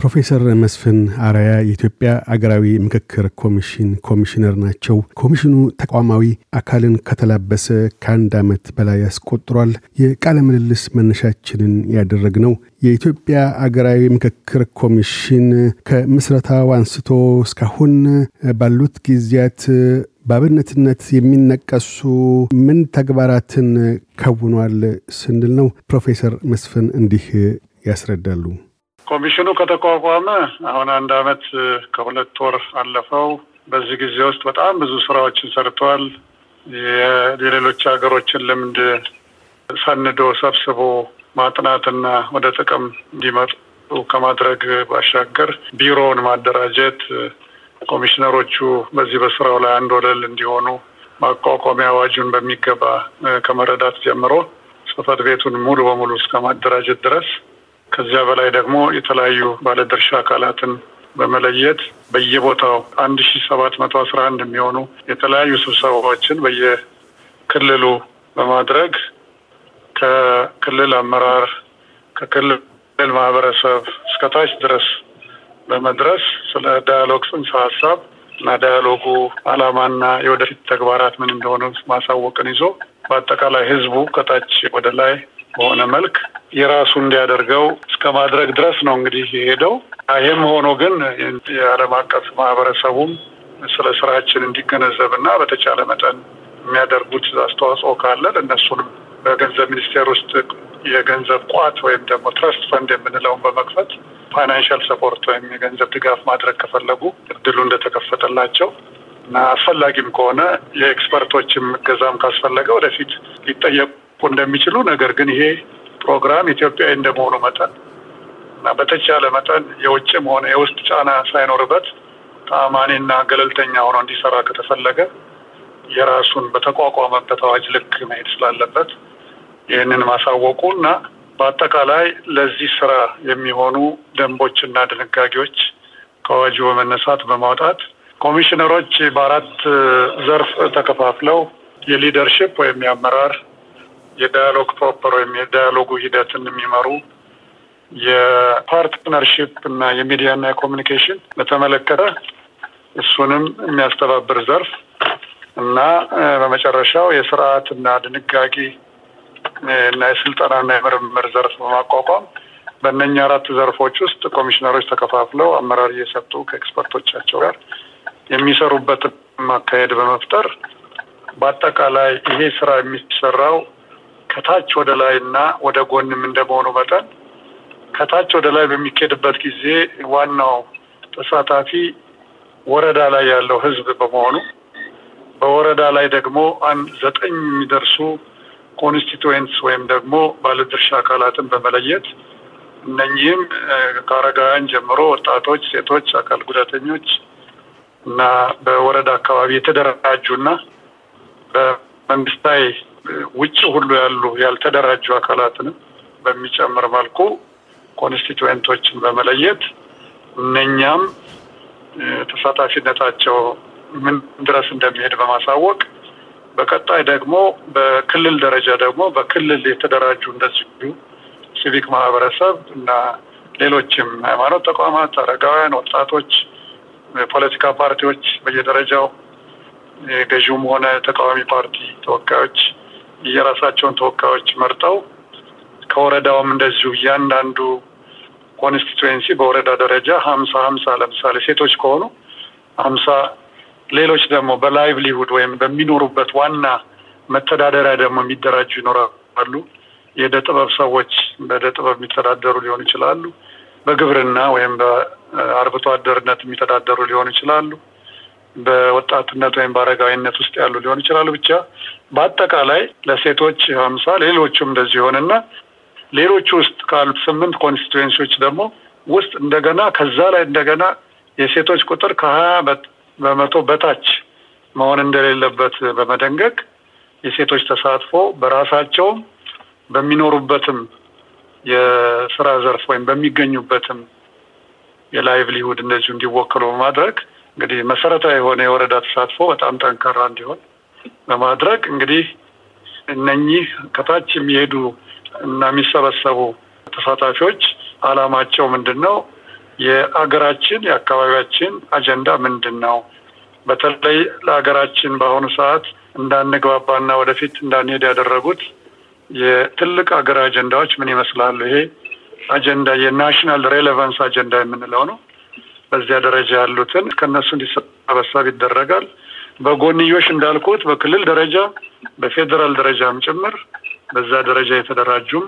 ፕሮፌሰር መስፍን አራያ የኢትዮጵያ አገራዊ ምክክር ኮሚሽን ኮሚሽነር ናቸው። ኮሚሽኑ ተቋማዊ አካልን ከተላበሰ ከአንድ ዓመት በላይ ያስቆጥሯል። የቃለ ምልልስ መነሻችንን ያደረግነው የኢትዮጵያ አገራዊ ምክክር ኮሚሽን ከምስረታው አንስቶ እስካሁን ባሉት ጊዜያት በአብነትነት የሚነቀሱ ምን ተግባራትን ከውኗል ስንል ነው። ፕሮፌሰር መስፍን እንዲህ ያስረዳሉ። ኮሚሽኑ ከተቋቋመ አሁን አንድ አመት ከሁለት ወር አለፈው። በዚህ ጊዜ ውስጥ በጣም ብዙ ስራዎችን ሰርተዋል። የሌሎች ሀገሮችን ልምድ ሰንዶ ሰብስቦ ማጥናትና ወደ ጥቅም እንዲመጡ ከማድረግ ባሻገር ቢሮውን ማደራጀት፣ ኮሚሽነሮቹ በዚህ በስራው ላይ አንድ ወለል እንዲሆኑ ማቋቋሚያ አዋጁን በሚገባ ከመረዳት ጀምሮ ጽህፈት ቤቱን ሙሉ በሙሉ እስከ ማደራጀት ድረስ ከዚያ በላይ ደግሞ የተለያዩ ባለድርሻ አካላትን በመለየት በየቦታው አንድ ሺ ሰባት መቶ አስራ አንድ የሚሆኑ የተለያዩ ስብሰባዎችን በየክልሉ በማድረግ ከክልል አመራር ከክልል ማህበረሰብ እስከታች ድረስ በመድረስ ስለ ዳያሎግ ጽንሰ ሀሳብ እና ዳያሎጉ ዓላማና የወደፊት ተግባራት ምን እንደሆነ ማሳወቅን ይዞ በአጠቃላይ ህዝቡ ከታች ወደ ላይ በሆነ መልክ የራሱ እንዲያደርገው እስከ ማድረግ ድረስ ነው እንግዲህ የሄደው። ይህም ሆኖ ግን የዓለም አቀፍ ማህበረሰቡም ስለ ስራችን እንዲገነዘብ እና በተቻለ መጠን የሚያደርጉት አስተዋጽኦ ካለ እነሱንም በገንዘብ ሚኒስቴር ውስጥ የገንዘብ ቋት ወይም ደግሞ trust fund የምንለውን በመክፈት financial support ወይም የገንዘብ ድጋፍ ማድረግ ከፈለጉ እድሉ እንደተከፈተላቸው እና አስፈላጊም ከሆነ የ expert ኦችም እገዛም ካስፈለገ ወደፊት ሊጠየቁ እንደሚችሉ ነገር ግን ይሄ ፕሮግራም ኢትዮጵያዊ እንደመሆኑ መጠን እና በተቻለ መጠን የውጭም ሆነ የውስጥ ጫና ሳይኖርበት ተአማኒና ገለልተኛ ሆኖ እንዲሰራ ከተፈለገ የራሱን በተቋቋመበት አዋጅ ልክ መሄድ ስላለበት ይህንን ማሳወቁ እና በአጠቃላይ ለዚህ ስራ የሚሆኑ ደንቦችና ድንጋጌዎች ከአዋጁ በመነሳት በማውጣት ኮሚሽነሮች በአራት ዘርፍ ተከፋፍለው የ leadership ወይም የአመራር የ dialogue proper ወይም የ dialogue ኡ ሂደትን የሚመሩ የ partnership እና የሚዲያና የ communication በተመለከተ እሱንም የሚያስተባብር ዘርፍ እና በመጨረሻው የስርዓትና ድንጋጌ እና የስልጠናና የምርምር ዘርፍ በማቋቋም በእነኛ አራት ዘርፎች ውስጥ ኮሚሽነሮች ተከፋፍለው አመራር እየሰጡ ከ expert ኦቻቸው ጋር የሚሰሩበትን ማካሄድ በመፍጠር በአጠቃላይ ይሄ ስራ የሚሰራው ከታች ወደ ላይ እና ወደ ጎንም እንደመሆኑ መጠን ከታች ወደ ላይ በሚካሄድበት ጊዜ ዋናው ተሳታፊ ወረዳ ላይ ያለው ህዝብ በመሆኑ በወረዳ ላይ ደግሞ አንድ ዘጠኝ የሚደርሱ constituents ወይም ደግሞ ባለድርሻ አካላትን በመለየት እነኚህም ከአረጋውያን ጀምሮ ወጣቶች፣ ሴቶች፣ አካል ጉዳተኞች እና በወረዳ አካባቢ የተደራጁና በመንግስታዊ ውጭ ሁሉ ያሉ ያልተደራጁ አካላትንም በሚጨምር መልኩ ኮንስቲቱዌንቶችን በመለየት እነኛም ተሳታፊነታቸው ምን ድረስ እንደሚሄድ በማሳወቅ በቀጣይ ደግሞ በክልል ደረጃ ደግሞ በክልል የተደራጁ እንደዚሁ ሲቪክ ማህበረሰብ እና ሌሎችም ሃይማኖት ተቋማት፣ አረጋውያን፣ ወጣቶች፣ የፖለቲካ ፓርቲዎች በየደረጃው የገዢውም ሆነ ተቃዋሚ ፓርቲ ተወካዮች የራሳቸውን ተወካዮች መርጠው ከወረዳውም እንደዚሁ እያንዳንዱ constituency በወረዳ ደረጃ ሀምሳ ሀምሳ ለምሳሌ ሴቶች ከሆኑ ሀምሳ ሌሎች ደግሞ በ livelihood ወይም በሚኖሩበት ዋና መተዳደሪያ ደግሞ የሚደራጁ ይኖራሉ። የእደ ጥበብ ሰዎች በእደ ጥበብ የሚተዳደሩ ሊሆኑ ይችላሉ። በግብርና ወይም በአርብቶ አደርነት የሚተዳደሩ ሊሆኑ ይችላሉ። በወጣትነት ወይም በአረጋዊነት ውስጥ ያሉ ሊሆኑ ይችላሉ። ብቻ በአጠቃላይ ለሴቶች ሀምሳ ሌሎቹም እንደዚህ ይሆንና ሌሎቹ ውስጥ ካሉት ስምንት ኮንስቲቱዌንሲዎች ደግሞ ውስጥ እንደገና ከዛ ላይ እንደገና የሴቶች ቁጥር ከሀያ በመቶ በታች መሆን እንደሌለበት በመደንገግ የሴቶች ተሳትፎ በራሳቸውም በሚኖሩበትም የስራ ዘርፍ ወይም በሚገኙበትም የላይቭሊሁድ እንደዚሁ እንዲወክሉ በማድረግ እንግዲህ መሰረታዊ የሆነ የወረዳ ተሳትፎ በጣም ጠንካራ እንዲሆን በማድረግ እንግዲህ እነኚህ ከታች የሚሄዱ እና የሚሰበሰቡ ተሳታፊዎች አላማቸው ምንድን ነው? የአገራችን የአካባቢያችን አጀንዳ ምንድን ነው? በተለይ ለሀገራችን በአሁኑ ሰዓት እንዳንግባባና ወደፊት እንዳንሄድ ያደረጉት የትልቅ ሀገር አጀንዳዎች ምን ይመስላሉ? ይሄ አጀንዳ የናሽናል ሬሌቫንስ አጀንዳ የምንለው ነው። በዚያ ደረጃ ያሉትን ከነሱ እንዲሰበሰብ ይደረጋል። በጎንዮሽ እንዳልኩት በክልል ደረጃ በፌዴራል ደረጃም ጭምር በዛ ደረጃ የተደራጁም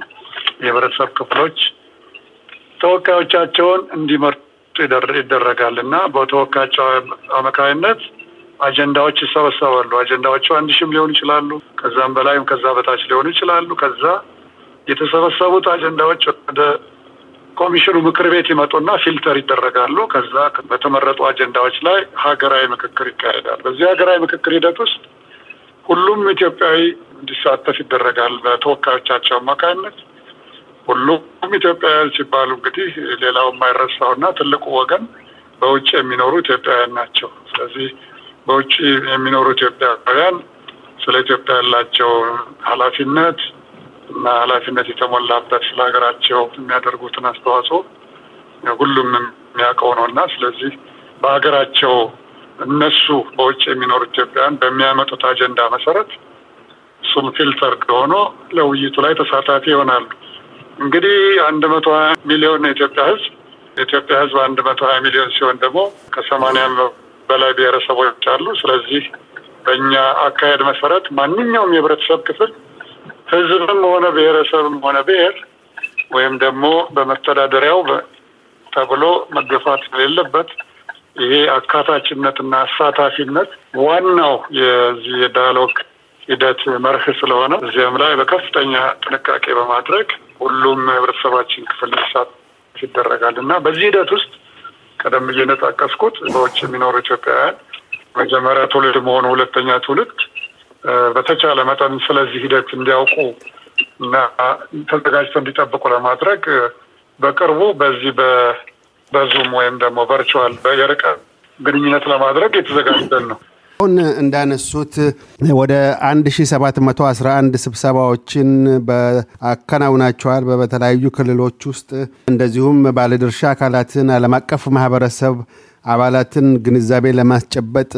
የህብረተሰብ ክፍሎች ተወካዮቻቸውን እንዲመርጡ ይደረጋል እና በተወካያቸው አማካይነት አጀንዳዎች ይሰበሰባሉ። አጀንዳዎቹ አንድ ሺህም ሊሆኑ ይችላሉ፣ ከዛም በላይም ከዛ በታች ሊሆኑ ይችላሉ። ከዛ የተሰበሰቡት አጀንዳዎች ወደ ኮሚሽኑ ምክር ቤት ይመጡና ፊልተር ይደረጋሉ። ከዛ በተመረጡ አጀንዳዎች ላይ ሀገራዊ ምክክር ይካሄዳል። በዚህ ሀገራዊ ምክክር ሂደት ውስጥ ሁሉም ኢትዮጵያዊ እንዲሳተፍ ይደረጋል በተወካዮቻቸው አማካኝነት። ሁሉም ኢትዮጵያውያን ሲባሉ እንግዲህ ሌላው የማይረሳውና ትልቁ ወገን በውጭ የሚኖሩ ኢትዮጵያውያን ናቸው። ስለዚህ በውጭ የሚኖሩ ኢትዮጵያውያን ስለ ኢትዮጵያ ያላቸው ኃላፊነት እና ኃላፊነት የተሞላበት ስለ ሀገራቸው የሚያደርጉትን አስተዋጽኦ ሁሉም የሚያውቀው ነው እና ስለዚህ በሀገራቸው እነሱ በውጭ የሚኖሩ ኢትዮጵያውያን በሚያመጡት አጀንዳ መሰረት እሱም ፊልተር ሆኖ ለውይይቱ ላይ ተሳታፊ ይሆናሉ። እንግዲህ አንድ መቶ ሀያ ሚሊዮን የኢትዮጵያ ሕዝብ የኢትዮጵያ ሕዝብ አንድ መቶ ሀያ ሚሊዮን ሲሆን ደግሞ ከሰማንያ በላይ ብሔረሰቦች አሉ። ስለዚህ በእኛ አካሄድ መሰረት ማንኛውም የህብረተሰብ ክፍል ህዝብም ሆነ ብሔረሰብም ሆነ ብሔር ወይም ደግሞ በመተዳደሪያው ተብሎ መገፋት የሌለበት ይሄ አካታችነትና አሳታፊነት ዋናው የዚህ የዳያሎግ ሂደት መርህ ስለሆነ እዚያም ላይ በከፍተኛ ጥንቃቄ በማድረግ ሁሉም ህብረተሰባችን ክፍል ሊሳተፍ ይደረጋል እና በዚህ ሂደት ውስጥ ቀደም ብዬ በውጭ የሚኖሩ ኢትዮጵያውያን መጀመሪያ ትውልድ መሆኑ ሁለተኛ ትውልድ በተቻለ መጠን ስለዚህ ሂደት እንዲያውቁ እና ተዘጋጅተው እንዲጠብቁ ለማድረግ በቅርቡ በዚህ በዙም ወይም ደግሞ virtual የርቀት ግንኙነት ለማድረግ የተዘጋጀን ነው። አሁን እንዳነሱት ወደ 1711 ስብሰባዎችን አከናውናቸዋል በተለያዩ ክልሎች ውስጥ እንደዚሁም ባለድርሻ አካላትን ዓለም አቀፍ ማህበረሰብ አባላትን ግንዛቤ ለማስጨበጥ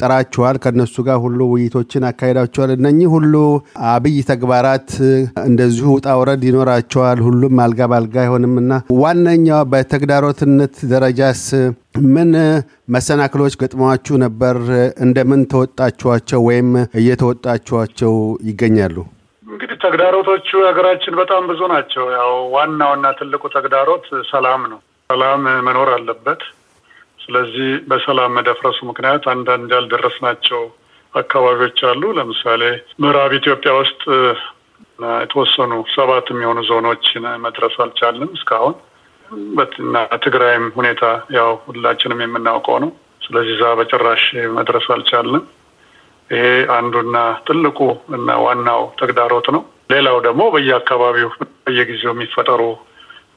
ጥራችኋል። ከነሱ ጋር ሁሉ ውይይቶችን አካሂዳችኋል። እነኚህ ሁሉ አብይ ተግባራት እንደዚሁ ውጣ ውረድ ይኖራቸዋል። ሁሉም አልጋ ባልጋ አይሆንም እና ዋነኛው በተግዳሮትነት ደረጃስ ምን መሰናክሎች ገጥመዋችሁ ነበር? እንደምን ተወጣችኋቸው ወይም እየተወጣችኋቸው ይገኛሉ? እንግዲህ ተግዳሮቶቹ ሀገራችን በጣም ብዙ ናቸው። ያው ዋናውና ትልቁ ተግዳሮት ሰላም ነው። ሰላም መኖር አለበት። ስለዚህ በሰላም መደፍረሱ ምክንያት አንዳንድ ያልደረስናቸው አካባቢዎች አሉ። ለምሳሌ ምዕራብ ኢትዮጵያ ውስጥ የተወሰኑ ሰባት የሚሆኑ ዞኖችን መድረስ አልቻልንም እስካሁን እና ትግራይም ሁኔታ ያው ሁላችንም የምናውቀው ነው። ስለዚህ እዛ በጭራሽ መድረስ አልቻልንም። ይሄ አንዱና ትልቁ እና ዋናው ተግዳሮት ነው። ሌላው ደግሞ በየአካባቢው በየጊዜው የሚፈጠሩ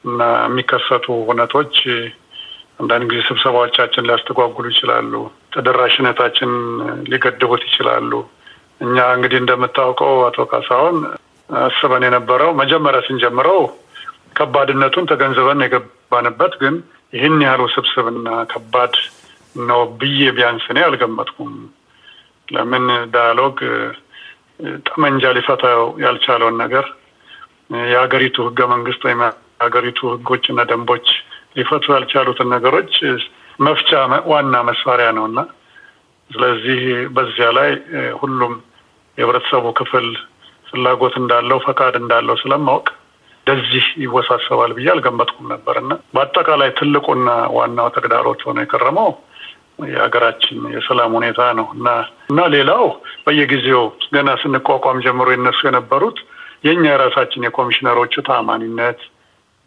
እና የሚከሰቱ ሁነቶች አንዳንድ ጊዜ ስብሰባዎቻችን ሊያስተጓጉሉ ይችላሉ። ተደራሽነታችን ሊገድቡት ይችላሉ። እኛ እንግዲህ እንደምታውቀው አቶ ካሳሁን አስበን የነበረው መጀመሪያ ስንጀምረው ከባድነቱን ተገንዝበን የገባንበት ግን ይህን ያህል ውስብስብና ከባድ ነው ብዬ ቢያንስ እኔ አልገመትኩም። ለምን ዳያሎግ ጠመንጃ ሊፈታው ያልቻለውን ነገር የሀገሪቱ ህገ መንግስት ወይም የሀገሪቱ ህጎችና ደንቦች ሊፈቱ ያልቻሉትን ነገሮች መፍቻ ዋና መሳሪያ ነው እና ስለዚህ በዚያ ላይ ሁሉም የህብረተሰቡ ክፍል ፍላጎት እንዳለው ፈቃድ እንዳለው ስለማወቅ እንደዚህ ይወሳሰባል ብዬ አልገመትኩም ነበር እና በአጠቃላይ ትልቁና ዋናው ተግዳሮት ሆኖ የከረመው የሀገራችን የሰላም ሁኔታ ነው እና እና ሌላው በየጊዜው ገና ስንቋቋም ጀምሮ የነሱ የነበሩት የእኛ የራሳችን የኮሚሽነሮቹ ታማኒነት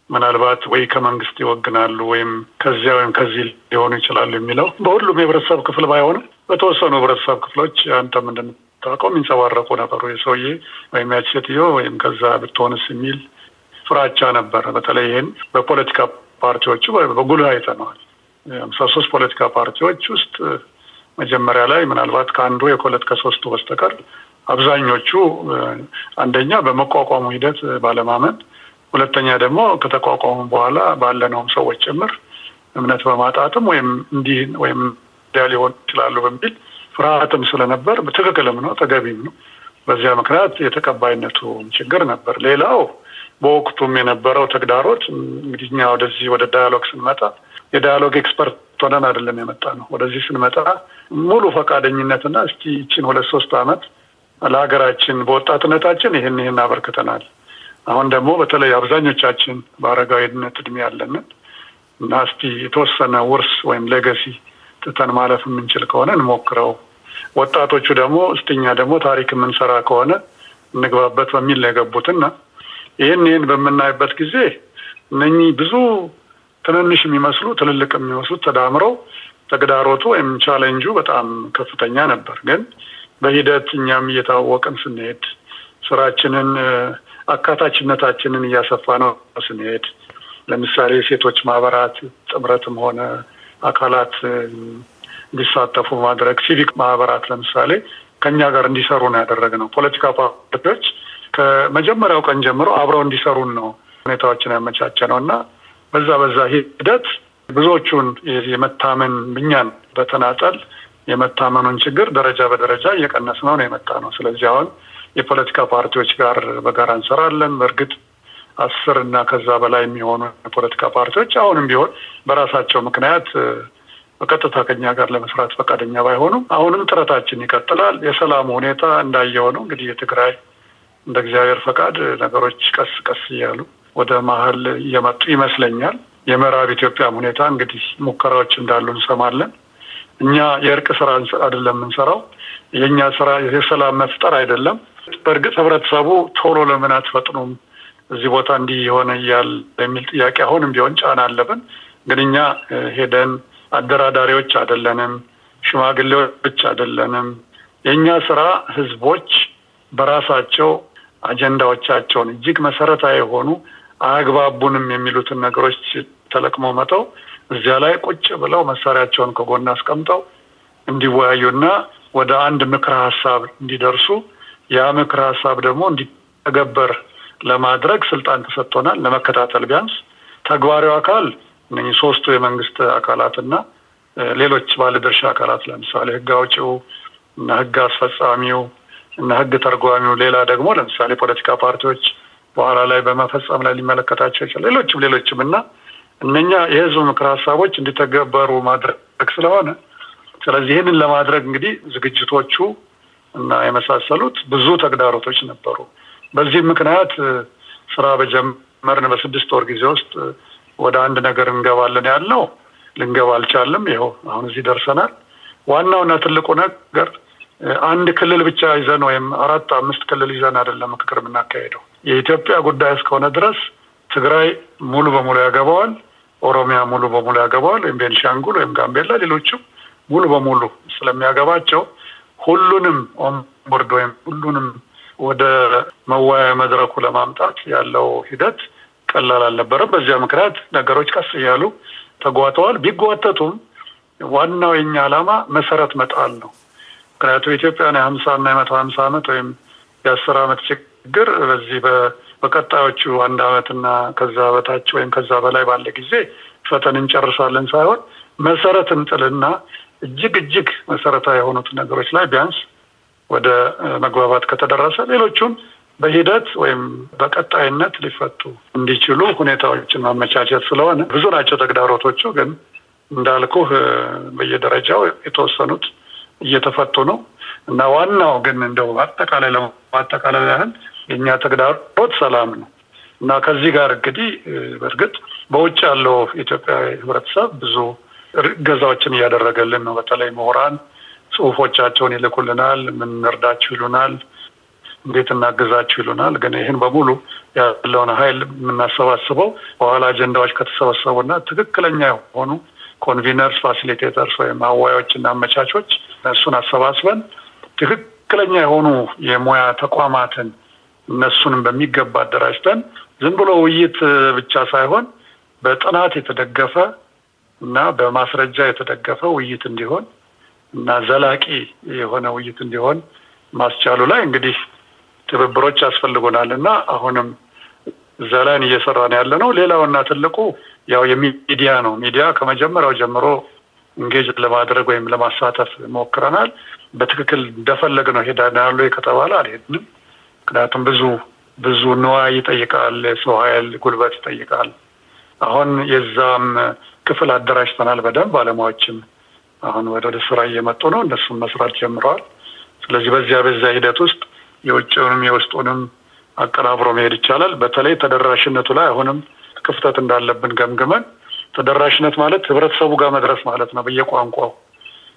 ምናልባት ወይ ከመንግስት ይወግናሉ ወይም ከዚያ ወይም ከዚህ ሊሆኑ ይችላሉ የሚለው በሁሉም የህብረተሰብ ክፍል ባይሆንም በተወሰኑ ህብረተሰብ ክፍሎች አንተም እንደምታውቀው የሚንጸባረቁ ነበሩ። የሰውዬ ወይም ያች ሴትዮ ወይም ከዛ ብትሆንስ የሚል ፍራቻ ነበረ። በተለይ ይህን በፖለቲካ ፓርቲዎቹ በጉልህ አይተነዋል። ሃምሳ ሶስት ፖለቲካ ፓርቲዎች ውስጥ መጀመሪያ ላይ ምናልባት ከአንዱ የኮለት ከሶስቱ በስተቀር አብዛኞቹ አንደኛ በመቋቋሙ ሂደት ባለማመን፣ ሁለተኛ ደግሞ ከተቋቋሙ በኋላ ባለነውም ሰዎች ጭምር እምነት በማጣትም ወይም እንዲህ ወይም እንዲያ ሊሆን ይችላሉ በሚል ፍርሃትም ስለነበር ትክክልም ነው ተገቢም ነው። በዚያ ምክንያት የተቀባይነቱ ችግር ነበር። ሌላው በወቅቱም የነበረው ተግዳሮት እንግዲህ እኛ ወደዚህ ወደ dialogue ስንመጣ የ dialogue expert ሆነን አይደለም የመጣነው። ወደዚህ ስንመጣ ሙሉ ፈቃደኝነትና እስቲ ይችን ሁለት ሶስት ዓመት ለሀገራችን በወጣትነታችን ይህን ይህን አበርክተናል። አሁን ደግሞ በተለይ አብዛኞቻችን በአረጋዊነት እድሜ ያለንን እና እስቲ የተወሰነ ውርስ ወይም ሌገሲ ትተን ማለፍ የምንችል ከሆነ እንሞክረው። ወጣቶቹ ደግሞ እስትኛ ደግሞ ታሪክ የምንሰራ ከሆነ እንግባበት በሚል ነው የገቡትና ይህን ይህን በምናይበት ጊዜ እነኚህ ብዙ ትንንሽ የሚመስሉ ትልልቅ የሚመስሉት ተዳምረው ተግዳሮቱ ወይም ቻሌንጁ በጣም ከፍተኛ ነበር። ግን በሂደት እኛም እየታወቅን ስንሄድ ስራችንን አካታችነታችንን እያሰፋን ስንሄድ ለምሳሌ የሴቶች ማህበራት ጥምረትም ሆነ አካላት እንዲሳተፉ ማድረግ ሲቪክ ማህበራት ለምሳሌ ከኛ ጋር እንዲሰሩ ነው ያደረግነው። ፖለቲካ ፓርቲዎች ከመጀመሪያው ቀን ጀምሮ አብረው እንዲሰሩ ነው ሁኔታዎችን ያመቻቸ ነው እና በዛ በዛ ሂደት ብዙዎቹን የመታመን እኛን በተናጠል የመታመኑን ችግር ደረጃ በደረጃ እየቀነስ ነው ነው የመጣ ነው። ስለዚህ አሁን የፖለቲካ ፓርቲዎች ጋር በጋራ እንሰራለን። በእርግጥ አስር እና ከዛ በላይ የሚሆኑ የፖለቲካ ፓርቲዎች አሁንም ቢሆን በራሳቸው ምክንያት በቀጥታ ከኛ ጋር ለመስራት ፈቃደኛ ባይሆኑም አሁንም ጥረታችን ይቀጥላል። የሰላሙ ሁኔታ እንዳየው ነው እንግዲህ የትግራይ እንደ እግዚአብሔር ፈቃድ ነገሮች ቀስ ቀስ እያሉ ወደ መሀል እየመጡ ይመስለኛል። የምዕራብ ኢትዮጵያም ሁኔታ እንግዲህ ሙከራዎች እንዳሉ እንሰማለን። እኛ የእርቅ ስራ አይደለም የምንሰራው። የእኛ ስራ የሰላም መፍጠር አይደለም። በእርግጥ ህብረተሰቡ ቶሎ ለምን አትፈጥኑም እዚህ ቦታ እንዲህ የሆነ እያል የሚል ጥያቄ አሁንም ቢሆን ጫና አለብን። ግን እኛ ሄደን አደራዳሪዎች አይደለንም፣ ሽማግሌዎች አይደለንም። የእኛ ስራ ህዝቦች በራሳቸው አጀንዳዎቻቸውን እጅግ መሰረታዊ የሆኑ አያግባቡንም የሚሉትን ነገሮች ተለቅመው መተው እዚያ ላይ ቁጭ ብለው መሳሪያቸውን ከጎን አስቀምጠው እንዲወያዩና ወደ አንድ ምክረ ሀሳብ እንዲደርሱ ያ ምክረ ሀሳብ ደግሞ እንዲተገበር ለማድረግ ስልጣን ተሰጥቶናል። ለመከታተል ቢያንስ ተግባሪው አካል እነኚህ ሶስቱ የመንግስት አካላትና ሌሎች ባለድርሻ አካላት ለምሳሌ ህግ አውጪው እና ህግ አስፈጻሚው እና ህግ ተርጓሚው፣ ሌላ ደግሞ ለምሳሌ ፖለቲካ ፓርቲዎች በኋላ ላይ በመፈጸም ላይ ሊመለከታቸው ይችላል። ሌሎችም ሌሎችም እና እነኛ የህዝብ ምክር ሀሳቦች እንዲተገበሩ ማድረግ ስለሆነ ስለዚህ ይህንን ለማድረግ እንግዲህ ዝግጅቶቹ እና የመሳሰሉት ብዙ ተግዳሮቶች ነበሩ። በዚህ ምክንያት ስራ በጀመርን በስድስት ወር ጊዜ ውስጥ ወደ አንድ ነገር እንገባለን ያልነው ልንገባ አልቻልም። ይኸው አሁን እዚህ ደርሰናል። ዋናውና ትልቁ ነገር አንድ ክልል ብቻ ይዘን ወይም አራት አምስት ክልል ይዘን አይደለም ምክክር የምናካሄደው። የኢትዮጵያ ጉዳይ እስከሆነ ድረስ ትግራይ ሙሉ በሙሉ ያገባዋል፣ ኦሮሚያ ሙሉ በሙሉ ያገባዋል፣ ወይም ቤንሻንጉል ወይም ጋምቤላ፣ ሌሎችም ሙሉ በሙሉ ስለሚያገባቸው ሁሉንም onboard ወይም ሁሉንም ወደ መወያያ መድረኩ ለማምጣት ያለው ሂደት ቀላል አልነበረም። በዚያ ምክንያት ነገሮች ቀስ እያሉ ተጓተዋል። ቢጓተቱም ዋናው የኛ ዓላማ መሰረት መጣል ነው። ምክንያቱም ኢትዮጵያን የሀምሳ እና የመቶ ሀምሳ ዓመት ወይም የአስር ዓመት ችግር በዚህ በቀጣዮቹ አንድ ዓመትና ከዛ በታች ወይም ከዛ በላይ ባለ ጊዜ ፈተን እንጨርሳለን ሳይሆን መሰረት እንጥልና እጅግ እጅግ መሰረታዊ የሆኑት ነገሮች ላይ ቢያንስ ወደ መግባባት ከተደረሰ ሌሎቹን በሂደት ወይም በቀጣይነት ሊፈቱ እንዲችሉ ሁኔታዎችን ማመቻቸት ስለሆነ ብዙ ናቸው ተግዳሮቶቹ። ግን እንዳልኩህ በየደረጃው የተወሰኑት እየተፈቱ ነው እና ዋናው ግን እንደው አጠቃላይ ለማጠቃለል ያህል የእኛ ተግዳሮት ሰላም ነው እና ከዚህ ጋር እንግዲህ በእርግጥ በውጭ ያለው የኢትዮጵያ ህብረተሰብ ብዙ እገዛዎችን እያደረገልን ነው። በተለይ ምሁራን ጽሁፎቻቸውን ይልኩልናል። ምን እንርዳችሁ ይሉናል፣ እንዴት እናግዛችሁ ይሉናል። ግን ይህን በሙሉ ያለውን ኃይል የምናሰባስበው በኋላ አጀንዳዎች ከተሰበሰቡና ትክክለኛ የሆኑ conveners፣ facilitators ወይም አዋዮች እና አመቻቾች እነሱን አሰባስበን ትክክለኛ የሆኑ የሙያ ተቋማትን እነሱንም በሚገባ አደራጅተን ዝም ብሎ ውይይት ብቻ ሳይሆን በጥናት የተደገፈ እና በማስረጃ የተደገፈ ውይይት እንዲሆን እና ዘላቂ የሆነ ውይይት እንዲሆን ማስቻሉ ላይ እንግዲህ ትብብሮች ያስፈልጉናል እና አሁንም እዛ ላይ እየሰራን ያለ ነው። ሌላውና ትልቁ ያው የሚዲያ ነው። ሚዲያ ከመጀመሪያው ጀምሮ እንጌጅ ለማድረግ ወይም ለማሳተፍ ሞክረናል። በትክክል እንደፈለግ ነው ሄዳናሉ ከተባለ አልሄድንም። ምክንያቱም ብዙ ብዙ ንዋይ ይጠይቃል፣ የሰው ኃይል ጉልበት ይጠይቃል። አሁን የዛም ክፍል አደራጅተናል በደንብ ባለሙያዎችም አሁን ወደ ስራ እየመጡ ነው። እነሱም መስራት ጀምረዋል። ስለዚህ በዚያ በዚያ ሂደት ውስጥ የውጭውንም የውስጡንም አቀናብሮ መሄድ ይቻላል። በተለይ ተደራሽነቱ ላይ አሁንም ክፍተት እንዳለብን ገምግመን ተደራሽነት ማለት ህብረተሰቡ ጋር መድረስ ማለት ነው በየቋንቋው።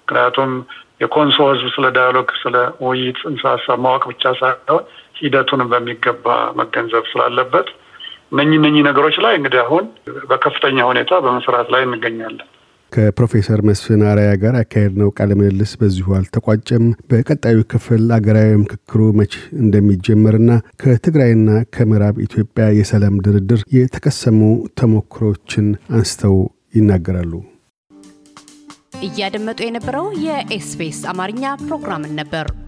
ምክንያቱም የኮንሶ ህዝብ ስለ ዳያሎግ ስለ ውይይት ጽንሰ ሀሳብ ማወቅ ብቻ ሳይሆን ሂደቱንም በሚገባ መገንዘብ ስላለበት እነኚህ እነኚህ ነገሮች ላይ እንግዲህ አሁን በከፍተኛ ሁኔታ በመስራት ላይ እንገኛለን። ከፕሮፌሰር መስፍን አራያ ጋር ያካሄድነው ቃለ ምልልስ በዚሁ አልተቋጨም። በቀጣዩ ክፍል አገራዊ ምክክሩ መች እንደሚጀመርና ከትግራይና ከምዕራብ ኢትዮጵያ የሰላም ድርድር የተቀሰሙ ተሞክሮችን አንስተው ይናገራሉ። እያደመጡ የነበረው የኤስቢኤስ አማርኛ ፕሮግራምን ነበር።